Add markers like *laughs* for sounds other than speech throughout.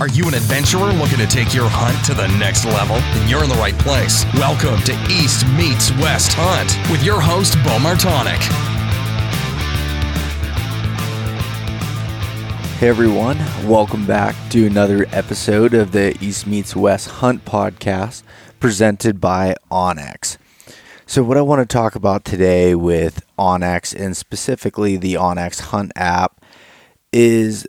Are you an adventurer looking to take your hunt to the next level? Then you're in the right place. Welcome to East Meets West Hunt with your host, Beau Martonik. Hey everyone, welcome back to another episode of the East Meets West Hunt podcast presented by onX. So, what I want to talk about today with onX and specifically the onX Hunt app is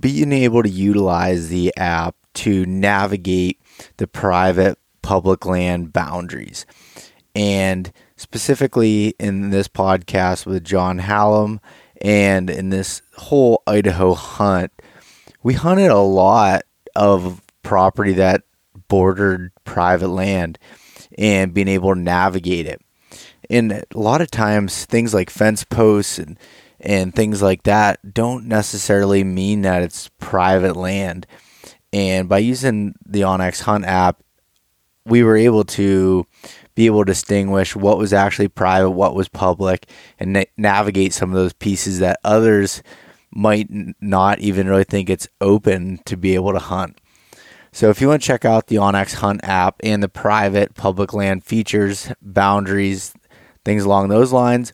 being able to utilize the app to navigate the private public land boundaries. And specifically in this podcast with John Hallam and in this whole Idaho hunt, we hunted a lot of property that bordered private land and being able to navigate it. And a lot of times, things like fence posts and and things like that don't necessarily mean that it's private land. And by using the onX Hunt app, we were able to be able to distinguish what was actually private, what was public, and na- navigate some of those pieces that others might not even really think it's open to be able to hunt. So if you want to check out the onX Hunt app and the private public land features, boundaries, things along those lines,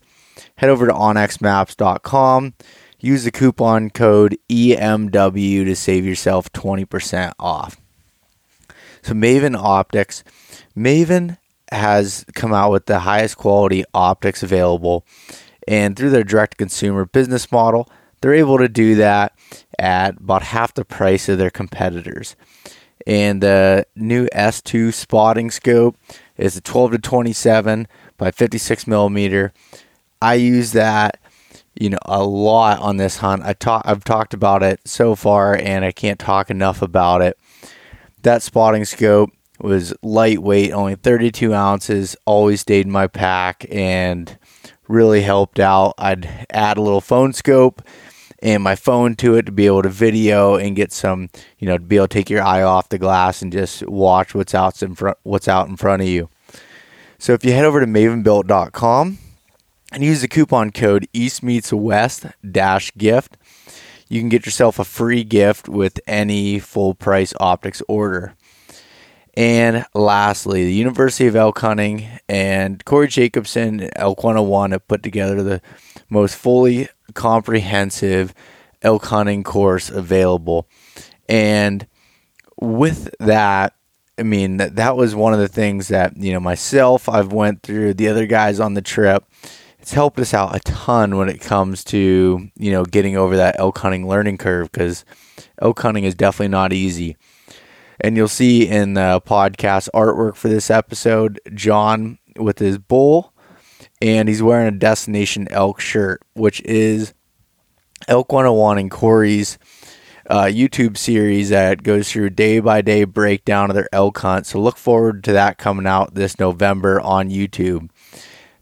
head over to onxmaps.com. Use the coupon code EMW to save yourself 20% off. So, Maven Optics. Maven has come out with the highest quality optics available. And through their direct consumer business model, they're able to do that at about half the price of their competitors. And the new S2 spotting scope is a 12 to 27 by 56 millimeter I use that, you know, a lot on this hunt. I talk, I've talked about it so far, and I can't talk enough about it. That spotting scope was lightweight, only 32 ounces. Always stayed in my pack, and really helped out. I'd add a little phone scope and my phone to it to be able to video and get some, you know, to be able to take your eye off the glass and just watch what's out in front, what's out in front of you. So if you head over to mavenbuilt.com and use the coupon code East Meets West dash gift. You can get yourself a free gift with any full price optics order. And lastly, the University of Elk Hunting and Corey Jacobson Elk 101 have put together the most fully comprehensive elk hunting course available. And with that, I mean that that was one of the things that you know myself I've went through the other guys on the trip it's helped us out a ton when it comes to you know getting over that elk hunting learning curve because elk hunting is definitely not easy. And you'll see in the podcast artwork for this episode john with his bull and he's wearing a destination elk shirt which is elk 101 and corey's uh, youtube series that goes through day by day breakdown of their elk hunt. So look forward to that coming out this november on youtube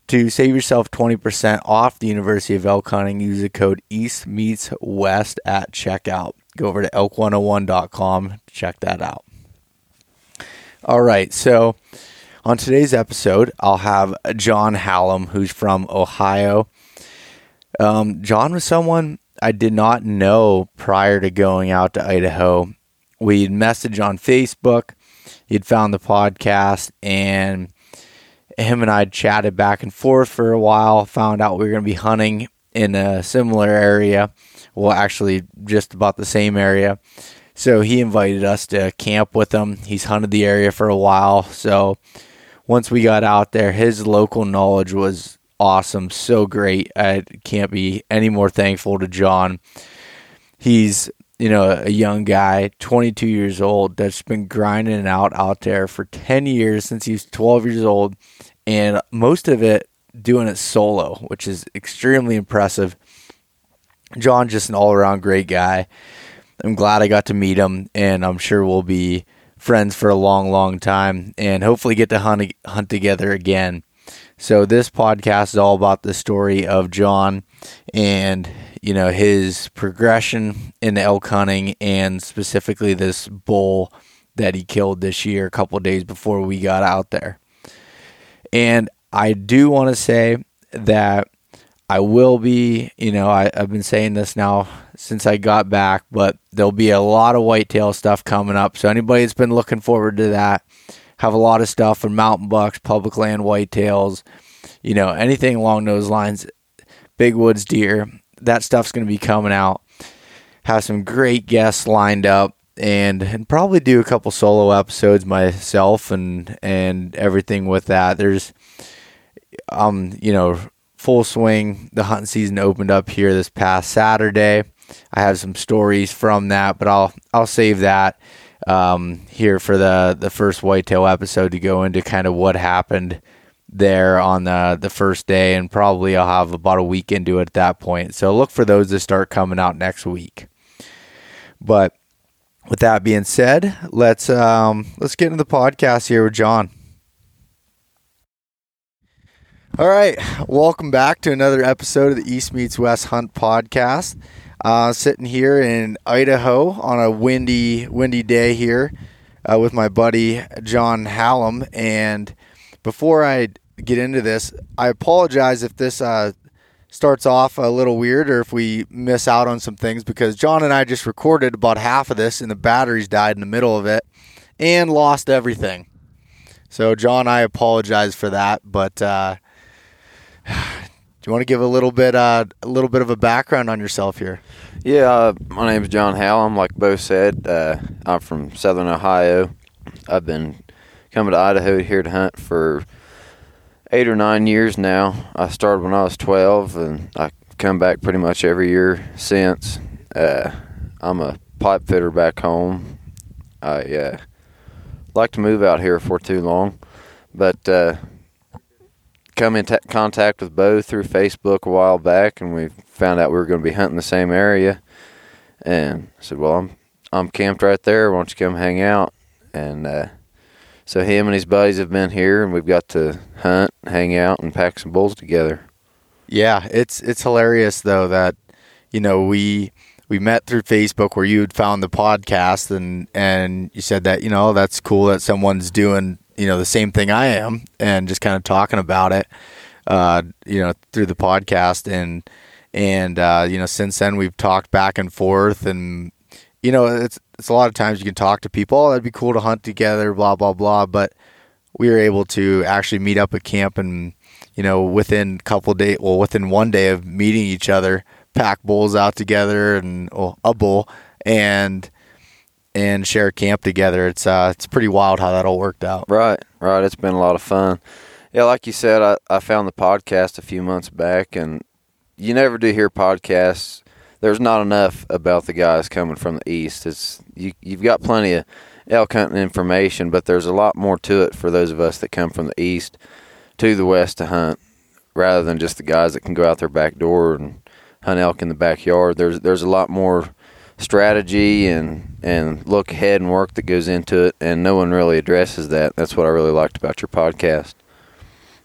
to save yourself 20% off the University of Elk Hunting, use the code East Meets West at checkout. Go over to elk101.com, check that out. All right, so on today's episode, I'll have John Hallam, who's from Ohio. Um, John was someone I did not know prior to going out to Idaho. We'd messaged on Facebook. He'd found the podcast and him and I chatted back and forth for a while, found out we were going to be hunting in a similar area. Well, actually, just about the same area. So he invited us to camp with him. He's hunted the area for a while. So once we got out there, his local knowledge was awesome, so great. I can't be any more thankful to John. He's you know, a young guy, 22 years old, that's been grinding out out there for 10 years since he's 12 years old, and most of it doing it solo, which is extremely impressive. John, just an all around great guy. I'm glad I got to meet him, and I'm sure we'll be friends for a long, long time, and hopefully get to hunt hunt together again. So this podcast is all about the story of John and you know his progression in elk hunting and specifically this bull that he killed this year a couple days before we got out there. And I do want to say that I will be, you know, I, have been saying this now since I got back, but there'll be a lot of whitetail stuff coming up. So anybody that's been looking forward to that, have a lot of stuff for mountain bucks, public land whitetails, you know, anything along those lines, big woods deer, that stuff's going to be coming out. Have some great guests lined up and and probably do a couple solo episodes myself and and everything with that. There's um you know full swing. The hunting season opened up here this past Saturday. I have some stories from that, but I'll I'll save that um, here for the the first whitetail episode to go into kind of what happened there on the the first day, and probably I'll have about a week into it at that point. So look for those to start coming out next week. But with that being said, let's um, let's get into the podcast here with John. All right, welcome back to another episode of the East Meets West Hunt podcast. Uh, sitting here in Idaho on a windy, windy day here uh, with my buddy John Hallam. And before I get into this, I apologize if this uh, starts off a little weird or if we miss out on some things because John and I just recorded about half of this and the batteries died in the middle of it and lost everything. So, John, I apologize for that, but uh, *sighs* do you want to give a little bit, uh, a little bit of a background on yourself here? Yeah, uh, my name is John Hallam. Like Beau said, uh, I'm from Southern Ohio. I've been coming to Idaho here to hunt for eight or nine years now. I started when I was 12, and I come back pretty much every year since. Uh, I'm a pipe fitter back home. I uh, like to move out here for too long, but uh, come in t- contact with Beau through Facebook a while back, and we found out we were going to be hunting the same area. And I said, "Well, I'm I'm camped right there. Why don't you come hang out?" And uh, so him and his buddies have been here, and we've got to hunt, hang out, and pack some bulls together. Yeah, it's it's hilarious though that you know we we met through Facebook where you had found the podcast and and you said that you know that's cool that someone's doing you know the same thing I am, and just kind of talking about it, uh, you know, through the podcast, and and uh, you know, since then we've talked back and forth, and you know, it's it's a lot of times you can talk to people, oh, that'd be cool to hunt together, blah blah blah, but we were able to actually meet up at camp, and you know, within a couple days, well, within one day of meeting each other, pack bulls out together, and well, a bull, and and share camp together. It's uh, it's pretty wild how that all worked out. Right, right. It's been a lot of fun. Yeah, like you said, I, I found the podcast a few months back, and you never do hear podcasts. There's not enough about the guys coming from the east. It's you you've got plenty of elk hunting information, but there's a lot more to it for those of us that come from the east to the west to hunt, rather than just the guys that can go out their back door and hunt elk in the backyard. There's there's a lot more strategy and and look ahead and work that goes into it, and no one really addresses that. That's what I really liked about your podcast.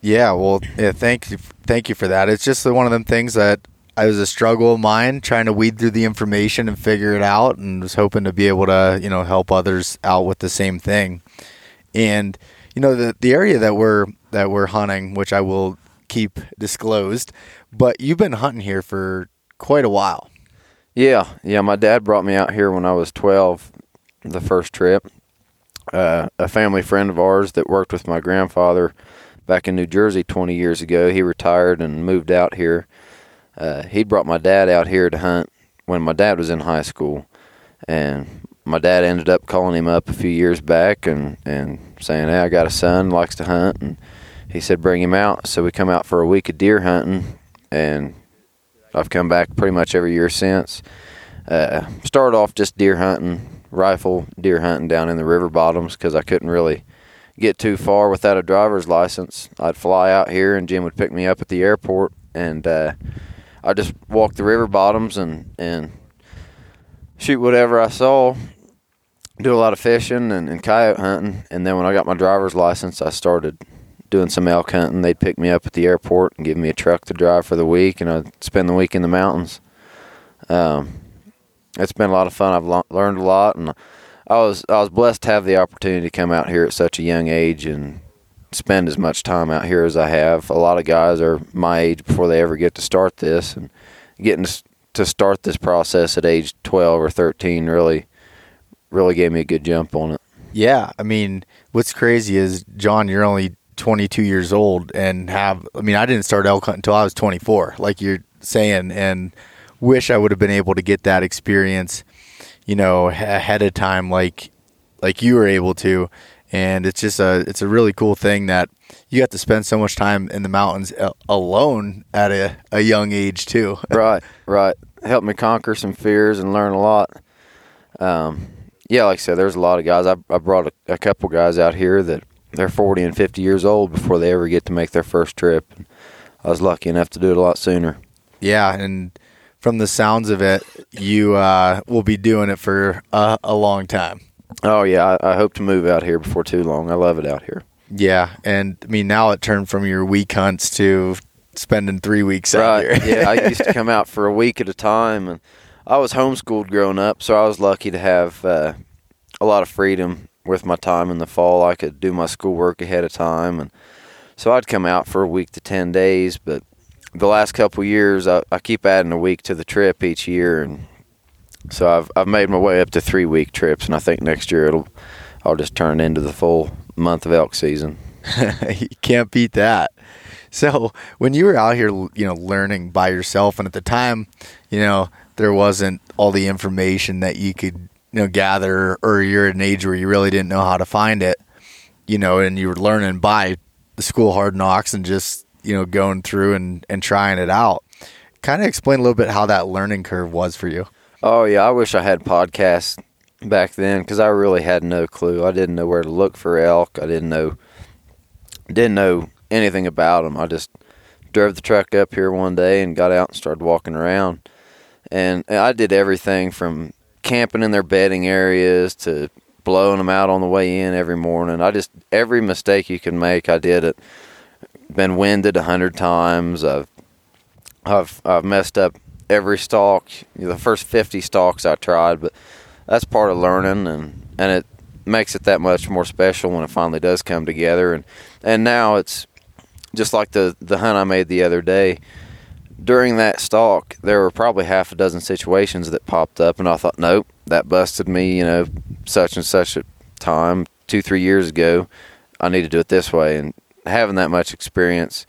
Yeah, well, yeah, thank you, thank you for that. It's just one of them things that I was a struggle of mine trying to weed through the information and figure it out, and was hoping to be able to you know help others out with the same thing. And you know the the area that we're that we're hunting, which I will keep disclosed, but you've been hunting here for quite a while. Yeah, yeah. My dad brought me out here when I was 12, the first trip. Uh, a family friend of ours that worked with my grandfather back in New Jersey 20 years ago, he retired and moved out here. Uh, he brought my dad out here to hunt when my dad was in high school. And my dad ended up calling him up a few years back and, and saying, Hey, I got a son, likes to hunt. And he said, Bring him out. So we come out for a week of deer hunting. And I've come back pretty much every year since. Uh, started off just deer hunting, rifle deer hunting down in the river bottoms because I couldn't really get too far without a driver's license. I'd fly out here and Jim would pick me up at the airport and uh, I just walk the river bottoms and and shoot whatever I saw. Do a lot of fishing and, and coyote hunting, and then when I got my driver's license, I started doing some elk hunting. They'd pick me up at the airport and give me a truck to drive for the week, and I'd spend the week in the mountains. Um, it's been a lot of fun. I've lo- learned a lot, and I was I was blessed to have the opportunity to come out here at such a young age and spend as much time out here as I have. A lot of guys are my age before they ever get to start this, and getting to start this process at age 12 or 13 really really gave me a good jump on it. Yeah, I mean, what's crazy is John, you're only 22 years old and have. I mean, I didn't start elk hunting until I was 24, like you're saying, and wish I would have been able to get that experience, you know, ahead of time, like like you were able to. And it's just a it's a really cool thing that you got to spend so much time in the mountains alone at a, a young age too. *laughs* right, right. Helped me conquer some fears and learn a lot. Um, yeah, like I said, there's a lot of guys. I, I brought a, a, couple guys out here that they're 40 and 50 years old before they ever get to make their first trip. I was lucky enough to do it a lot sooner. Yeah, and from the sounds of it, you uh, will be doing it for a, a long time. Oh yeah, I, I, hope to move out here before too long. I love it out here. Yeah, and I mean now it turned from your week hunts to spending three weeks right. out here. yeah, I used to *laughs* come out for a week at a time, and I was homeschooled growing up, so I was lucky to have uh, a lot of freedom with my time in the fall. I could do my schoolwork ahead of time, and so I'd come out for a week to ten days. But the last couple years, I, I keep adding a week to the trip each year, and so I've I've made my way up to three week trips, and I think next year it'll I'll just turn into the full month of elk season. *laughs* you can't beat that. So when you were out here, you know, learning by yourself, and at the time, you know, there wasn't all the information that you could, you know, gather, or you're at an age where you really didn't know how to find it, you know, and you were learning by the school hard knocks and just, you know, going through and, and trying it out. Kind of explain a little bit how that learning curve was for you. Oh yeah, I wish I had podcasts back then because I really had no clue. I didn't know where to look for elk. I didn't know didn't know anything about them. I just drove the truck up here one day and got out and started walking around. And I did everything from camping in their bedding areas to blowing them out on the way in every morning. I just every mistake you can make, I did it. Been winded a hundred times. I've I've I've messed up every stalk. The first fifty stalks I tried, but that's part of learning, and and it makes it that much more special when it finally does come together. And and now it's just like the the hunt I made the other day. During that stalk, there were probably half a dozen situations that popped up, and I thought, nope, that busted me. You know, such and such a time two three years ago. I need to do it this way, and having that much experience,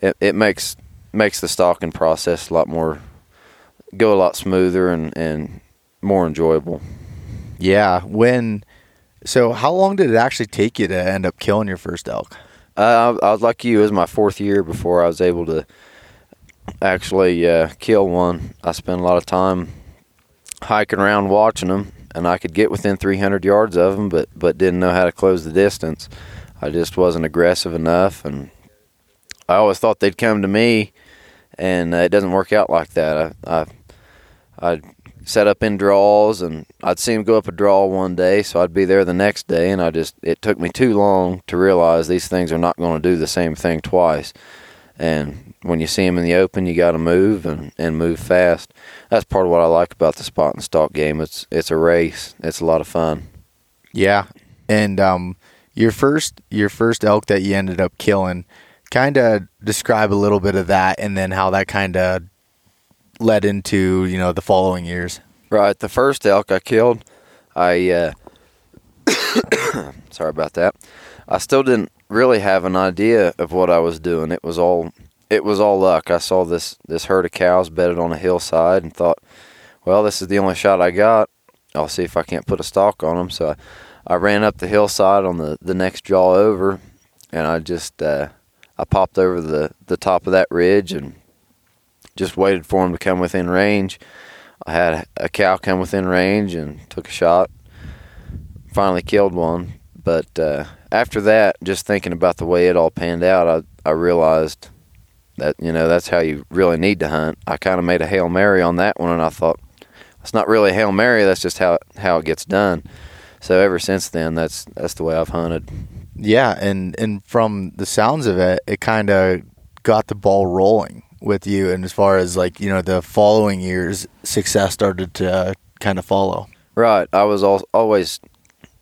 it, it makes makes the stalking process a lot more go a lot smoother and and more enjoyable. Yeah. When so, how long did it actually take you to end up killing your first elk? Uh, I, I was like you. It was my fourth year before I was able to actually uh, kill one. I spent a lot of time hiking around watching them, and I could get within 300 yards of them, but but didn't know how to close the distance. I just wasn't aggressive enough, and I always thought they'd come to me, and uh, it doesn't work out like that. I, I I set up in draws, and I'd see him go up a draw one day, so I'd be there the next day, and I just it took me too long to realize these things are not going to do the same thing twice. And when you see them in the open, you got to move and, and move fast. That's part of what I like about the spot and stalk game. It's it's a race. It's a lot of fun. Yeah, and um, your first your first elk that you ended up killing, kind of describe a little bit of that, and then how that kind of led into you know the following years. Right. The first elk I killed, I uh, *coughs* sorry about that. I still didn't really have an idea of what I was doing. It was all it was all luck. I saw this this herd of cows bedded on a hillside and thought, well, this is the only shot I got. I'll see if I can't put a stalk on them. So I, I ran up the hillside on the the next draw over, and I just uh, I popped over the the top of that ridge and just waited for him to come within range. I had a cow come within range and took a shot. Finally killed one, but uh, after that, just thinking about the way it all panned out, I I realized that you know that's how you really need to hunt. I kind of made a hail mary on that one, and I thought it's not really a hail mary. That's just how how it gets done. So ever since then, that's that's the way I've hunted. Yeah, and and from the sounds of it, it kind of got the ball rolling with you, and as far as like you know the following years, success started to uh, kind of follow. Right. I was al- always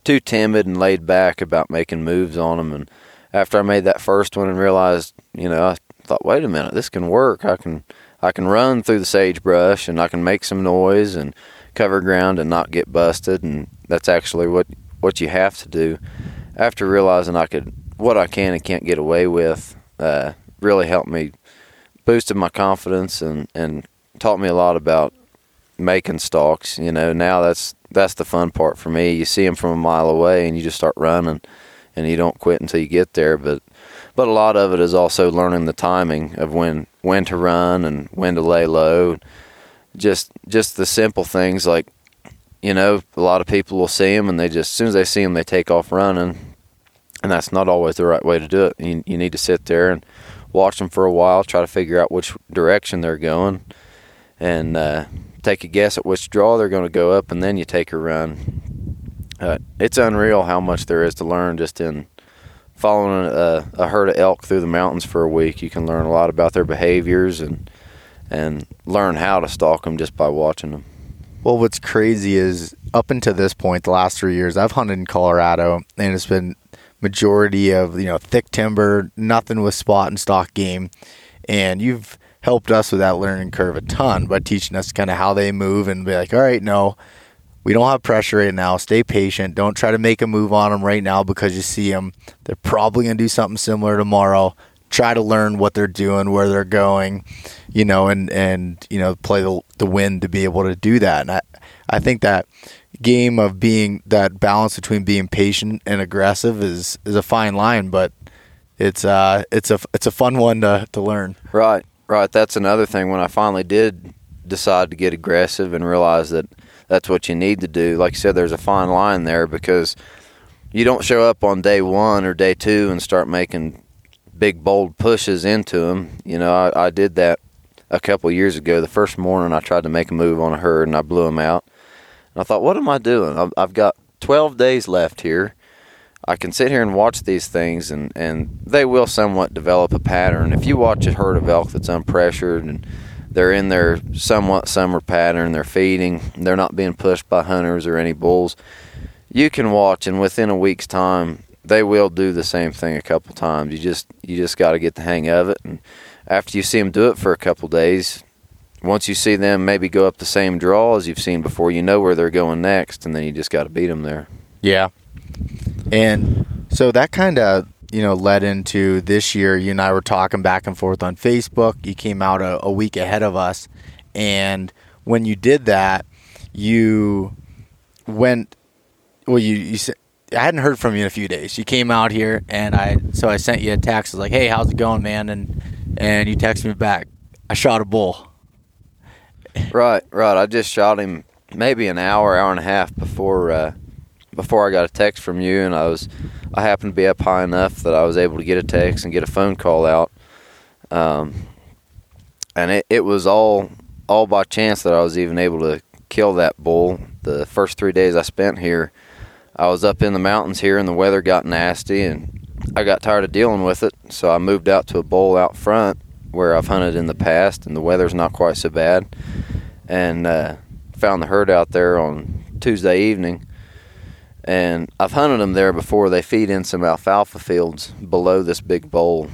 too timid and laid back about making moves on them, and after I made that first one and realized, you know, I thought, wait a minute, this can work. I can I can run through the sagebrush and I can make some noise and cover ground and not get busted and that's actually what what you have to do. After realizing I could what I can and can't get away with, uh, really helped me boosted my confidence and and taught me a lot about making stalks. You know, now that's that's the fun part for me. You see them from a mile away and you just start running, and you don't quit until you get there. But but a lot of it is also learning the timing of when when to run and when to lay low. Just just the simple things like you know a lot of people will see them and they just as soon as they see them they take off running, and that's not always the right way to do it. You you need to sit there and watch them for a while, try to figure out which direction they're going, and uh, take a guess at which draw they're going to go up, and then you take a run. Uh, it's unreal how much there is to learn just in following a, a, herd of elk through the mountains for a week. You can learn a lot about their behaviors and and learn how to stalk them just by watching them. Well, what's crazy is up until this point, the last three years, I've hunted in Colorado, and it's been majority of you know thick timber, nothing with spot and stalk game, and you've helped us with that learning curve a ton by teaching us kind of how they move and be like, all right, no, we don't have pressure right now. Stay patient. Don't try to make a move on them right now because you see them. They're probably going to do something similar tomorrow. Try to learn what they're doing, where they're going, you know, and and you know, play the the wind to be able to do that. And I I think that game of being that balance between being patient and aggressive is is a fine line, but it's uh it's a it's a fun one to to learn. Right, right. That's another thing. When I finally did decide to get aggressive and realize that that's what you need to do, like you said, there's a fine line there because you don't show up on day one or day two and start making big bold pushes into them. You know, I, I did that a couple years ago. The first morning I tried to make a move on a herd and I blew him out. And I thought, what am I doing? I've got 12 days left here. I can sit here and watch these things, and, and they will somewhat develop a pattern. If you watch a herd of elk that's unpressured and they're in their somewhat summer pattern, they're feeding, they're not being pushed by hunters or any bulls, you can watch, and within a week's time, they will do the same thing a couple times. You just you just got to get the hang of it, and after you see them do it for a couple days, once you see them maybe go up the same draw as you've seen before, you know where they're going next, and then you just got to beat them there. Yeah. And so that kind of, you know, led into this year. You and I were talking back and forth on Facebook. You came out a, a week ahead of us. And when you did that, you went, well, you, you said, I hadn't heard from you in a few days. You came out here, and I so I sent you a text. I was like, "Hey, how's it going, man?" And and you texted me back. I shot a bull. Right, right. I just shot him maybe an hour, hour and a half before uh, before I got a text from you, and I was I happened to be up high enough that I was able to get a text and get a phone call out. Um, and it, it was all all by chance that I was even able to kill that bull. The first three days I spent here, I was up in the mountains here, and the weather got nasty, and I got tired of dealing with it, so I moved out to a bowl out front where I've hunted in the past, and the weather's not quite so bad. And uh, found the herd out there on Tuesday evening, and I've hunted them there before. They feed in some alfalfa fields below this big bowl,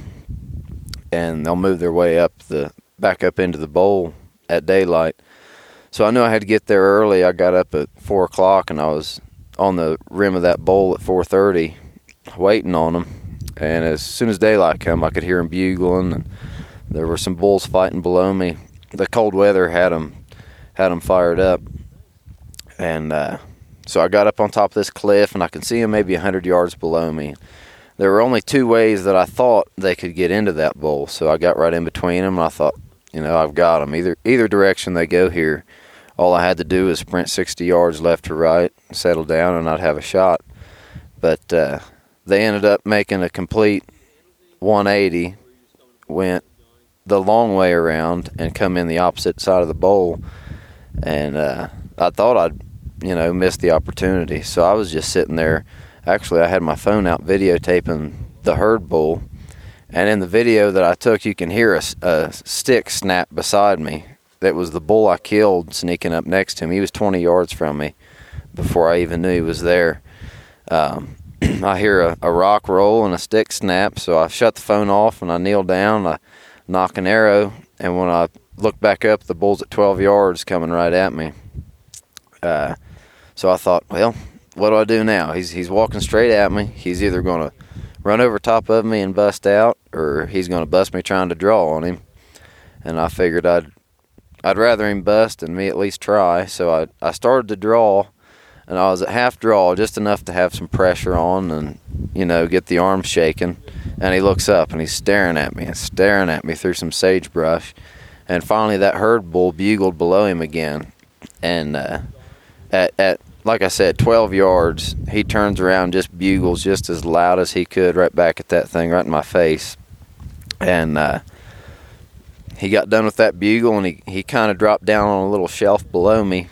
and they'll move their way up the back up into the bowl at daylight. So I knew I had to get there early. I got up at four o'clock, and I was on the rim of that bowl at four thirty, waiting on them. And as soon as daylight come, I could hear them bugling, and there were some bulls fighting below me. The cold weather had them had them fired up, and uh, so I got up on top of this cliff, and I can see them maybe hundred yards below me. There were only two ways that I thought they could get into that bowl. so I got right in between them, and I thought, you know, I've got them. Either either direction they go here, all I had to do was sprint 60 yards left to right, settle down, and I'd have a shot. But uh, they ended up making a complete 180, went the long way around and come in the opposite side of the bowl. And uh, I thought I'd, you know, missed the opportunity. So I was just sitting there. Actually, I had my phone out videotaping the herd bull. And in the video that I took, you can hear a, a stick snap beside me. That was the bull I killed sneaking up next to him. He was 20 yards from me before I even knew he was there. Um, *clears throat* I hear a, a, rock roll and a stick snap, so I shut the phone off and I kneel down. I nock an arrow, and when I looked back up. The bull's at 12 yards, coming right at me. Uh, so I thought, well, what do I do now? He's he's walking straight at me. He's either going to run over top of me and bust out, or he's going to bust me trying to draw on him. And I figured I'd I'd rather him bust and me at least try. So I I started to draw, and I was at half draw, just enough to have some pressure on and you know get the arm shaking. And he looks up and he's staring at me and staring at me through some sagebrush. And finally, that herd bull bugled below him again, and uh, at at like I said, 12 yards. He turns around, just bugles just as loud as he could, right back at that thing, right in my face. And uh, he got done with that bugle, and he, he kind of dropped down on a little shelf below me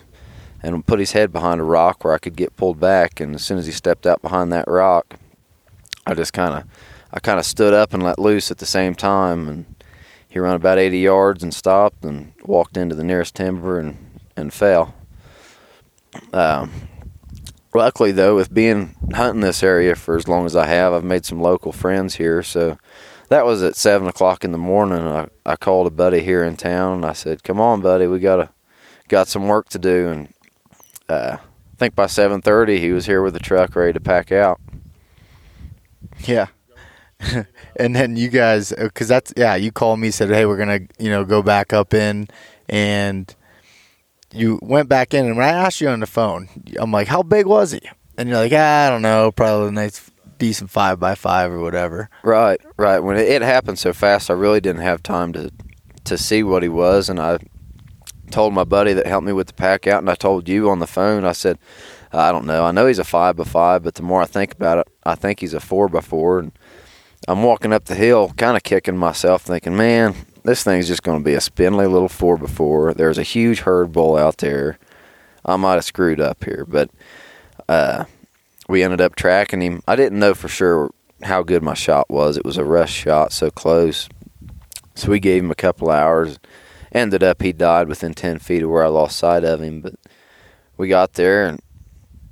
and put his head behind a rock where I could get pulled back. And as soon as he stepped out behind that rock, I just kind of I kind of stood up and let loose at the same time. And he ran about 80 yards and stopped and walked into the nearest timber and, and fell. Um, luckily, though, with being hunting this area for as long as I have, I've made some local friends here. So that was at seven o'clock in the morning. I, I called a buddy here in town and I said, "Come on, buddy, we got a got some work to do." And uh, I think by seven thirty, he was here with the truck ready to pack out. Yeah. *laughs* and then you guys, because that's yeah, you called me said, "Hey, we're gonna you know go back up in," and you went back in, and when I asked you on the phone, I'm like, "How big was he?" And you're like, ah, "I don't know, probably a nice, decent five by five or whatever." Right, right. When it, it happened so fast, I really didn't have time to to see what he was, and I told my buddy that helped me with the pack out, and I told you on the phone. I said, "I don't know. I know he's a five by five, but the more I think about it, I think he's a four by four. And I'm walking up the hill, kind of kicking myself, thinking, "Man, this thing's just going to be a spindly little four before. There's a huge herd bull out there. I might have screwed up here, but uh, we ended up tracking him. I didn't know for sure how good my shot was. It was a rush shot, so close. So we gave him a couple hours. Ended up he died within ten feet of where I lost sight of him. But we got there and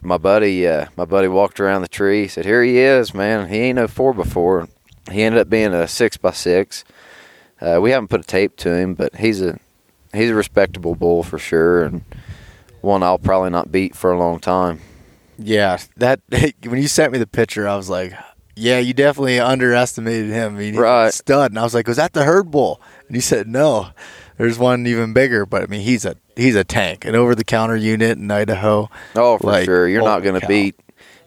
my buddy, uh, my buddy walked around the tree. He said, "Here he is, man. He ain't no four before." He ended up being a six by six uh, we haven't put a tape to him, but he's a he's a respectable bull for sure, and one I'll probably not beat for a long time. Yeah, that *laughs* when you sent me the picture, I was like, "Yeah, you definitely underestimated him. I mean, right, stud." And I was like, "Was that the herd bull?" And he said, "No, there's one even bigger." But I mean, he's a he's a tank, an over the counter unit in Idaho. Oh, for like, sure, you're not going to beat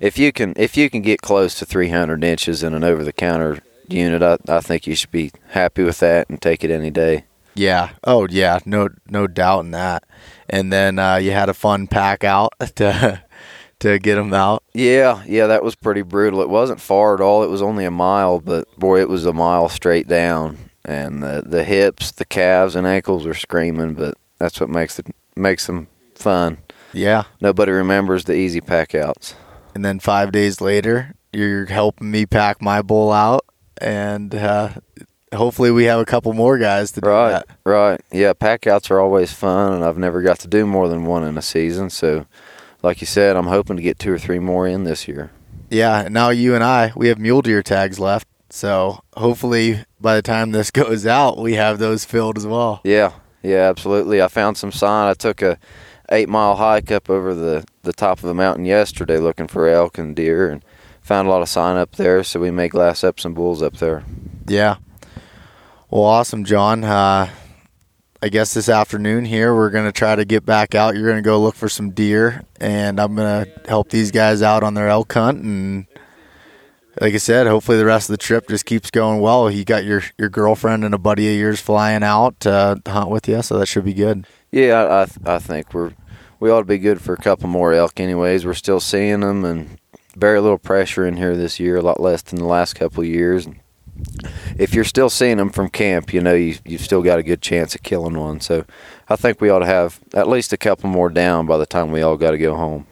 if you can if you can get close to 300 inches in an over the counter unit, I, I think you should be happy with that and take it any day. Yeah. Oh, yeah. No, no doubt in that. And then uh, you had a fun pack out *laughs* to to get them out. Yeah, yeah, that was pretty brutal. It wasn't far at all. It was only a mile, but boy, it was a mile straight down, and the the hips, the calves, and ankles were screaming. But that's what makes it makes them fun. Yeah. Nobody remembers the easy pack outs. And then five days later, you're helping me pack my bull out and uh, hopefully we have a couple more guys to do right, that. Right, Yeah, packouts are always fun, and I've never got to do more than one in a season. So, like you said, I'm hoping to get two or three more in this year. Yeah, now you and I, we have mule deer tags left. So hopefully by the time this *laughs* goes out, we have those filled as well. Yeah, yeah, absolutely. I found some sign. I took a eight mile hike up over the, the top of the mountain yesterday looking for elk and deer, and found a lot of sign up there, so we may glass up some bulls up there. Yeah. Well, awesome, John. Uh, I guess this afternoon here we're gonna try to get back out. You're gonna go look for some deer, and I'm gonna help these guys out on their elk hunt. And like I said, hopefully the rest of the trip just keeps going well. You got your your girlfriend and a buddy of yours flying out to hunt with you, so that should be good. Yeah, I I, I think we're we ought to be good for a couple more elk. Anyways, we're still seeing them, and very little pressure in here this year, a lot less than the last couple of years. If you're still seeing them from camp, you know you, you've still got a good chance of killing one. So I think we ought to have at least a couple more down by the time we all got to go home.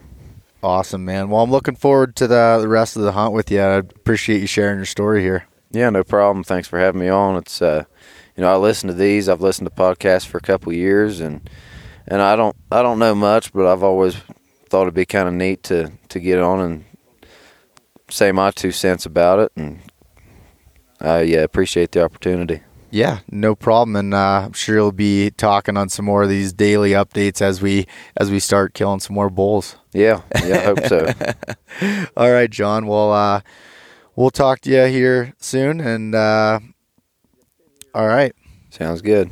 Awesome, man. Well, I'm looking forward to the, the rest of the hunt with you. I appreciate you sharing your story here. Yeah, no problem. Thanks for having me on. It's uh, you know, I listen to these. I've listened to podcasts for a couple of years, and and I don't I don't know much, but I've always thought it'd be kind of neat to to get on and say my two cents about it, and I yeah, appreciate the opportunity. Yeah, no problem, and uh, I'm sure you'll be talking on some more of these daily updates as we as we start killing some more bulls. Yeah, yeah, I hope so. *laughs* All right, John. Well, uh, we'll talk to you here soon, and uh, all right. Sounds good.